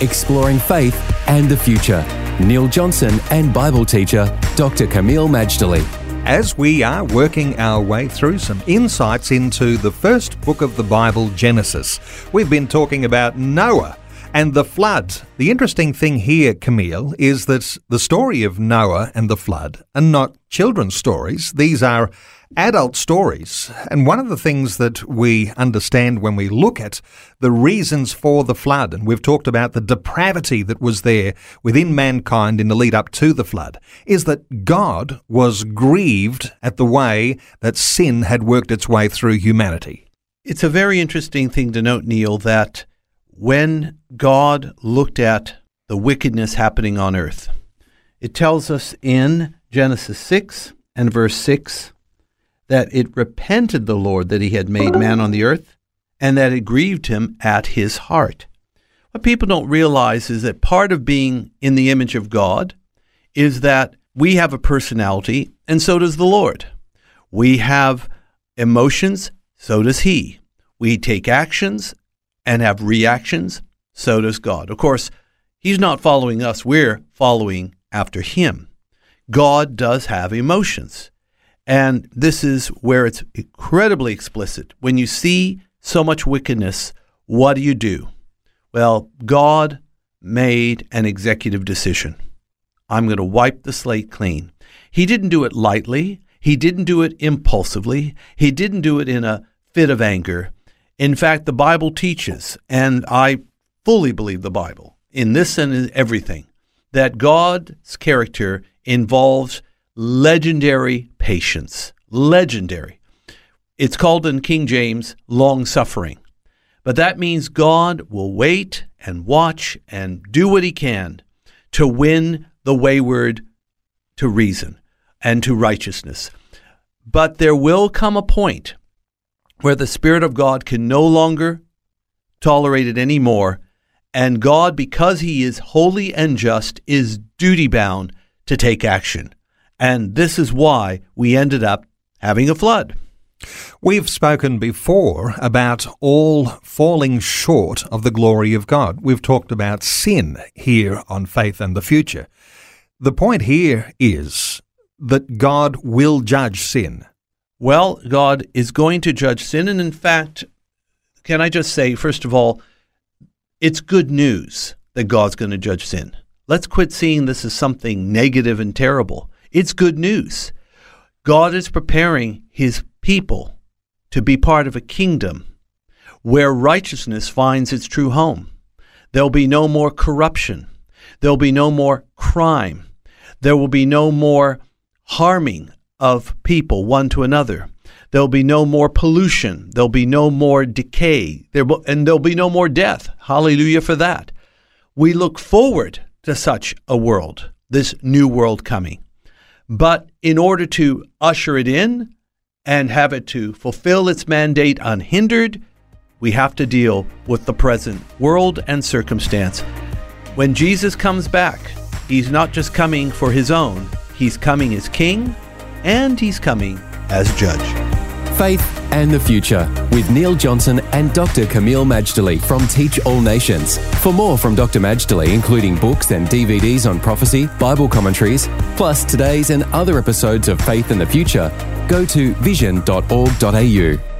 exploring faith and the future. Neil Johnson and Bible teacher Dr. Kameel Majdali. As we are working our way through some insights into the first book of the Bible, Genesis, we've been talking about Noah and the flood. The interesting thing here, Kameel, is that the story of Noah and the flood are not children's stories. These are adult stories. And one of the things that we understand when we look at the reasons for the flood, and we've talked about the depravity that was there within mankind in the lead up to the flood, is that God was grieved at the way that sin had worked its way through humanity. It's a very interesting thing to note, Neil, that when God looked at the wickedness happening on earth, it tells us in Genesis 6 and verse 6 that it repented the Lord that he had made man on the earth, and that it grieved him at his heart. What people don't realize is that part of being in the image of God is that we have a personality, and so does the Lord. We have emotions, so does He. We take actions and have reactions, so does God. Of course, He's not following us, we're following after Him. God does have emotions. And this is where it's incredibly explicit. When you see so much wickedness, what do you do? Well, God made an executive decision. I'm going to wipe the slate clean. He didn't do it lightly. He didn't do it impulsively. He didn't do it in a fit of anger. In fact, the Bible teaches, and I fully believe the Bible, in this and everything, that God's character involves legendary patience. Legendary. It's called in King James long suffering. But that means God will wait and watch and do what he can to win the wayward to reason and to righteousness. But there will come a point where the Spirit of God can no longer tolerate it anymore. And God, because He is holy and just, is duty bound to take action. And this is why we ended up having a flood. We've spoken before about all falling short of the glory of God. We've talked about sin here on Faith and the Future. The point here is that God will judge sin. Well, God is going to judge sin. And in fact, can I just say, first of all, it's good news that God's going to judge sin. Let's quit seeing this as something negative and terrible. It's good news. God is preparing his people to be part of a kingdom where righteousness finds its true home. There'll be no more corruption. There'll be no more crime. There will be no more harming of people one to another. There'll be no more pollution. There'll be no more decay. There, and there'll be no more death. Hallelujah for that. We look forward to such a world, this new world coming. But in order to usher it in and have it to fulfill its mandate unhindered, we have to deal with the present world and circumstance. When Jesus comes back, he's not just coming for his own, he's coming as king and he's coming as judge. Faith and the Future with Neil Johnson and Dr. Kameel Majdali from Teach All Nations. For more from Dr. Majdali, including books and DVDs on prophecy, Bible commentaries, plus today's and other episodes of Faith and the Future, go to vision.org.au.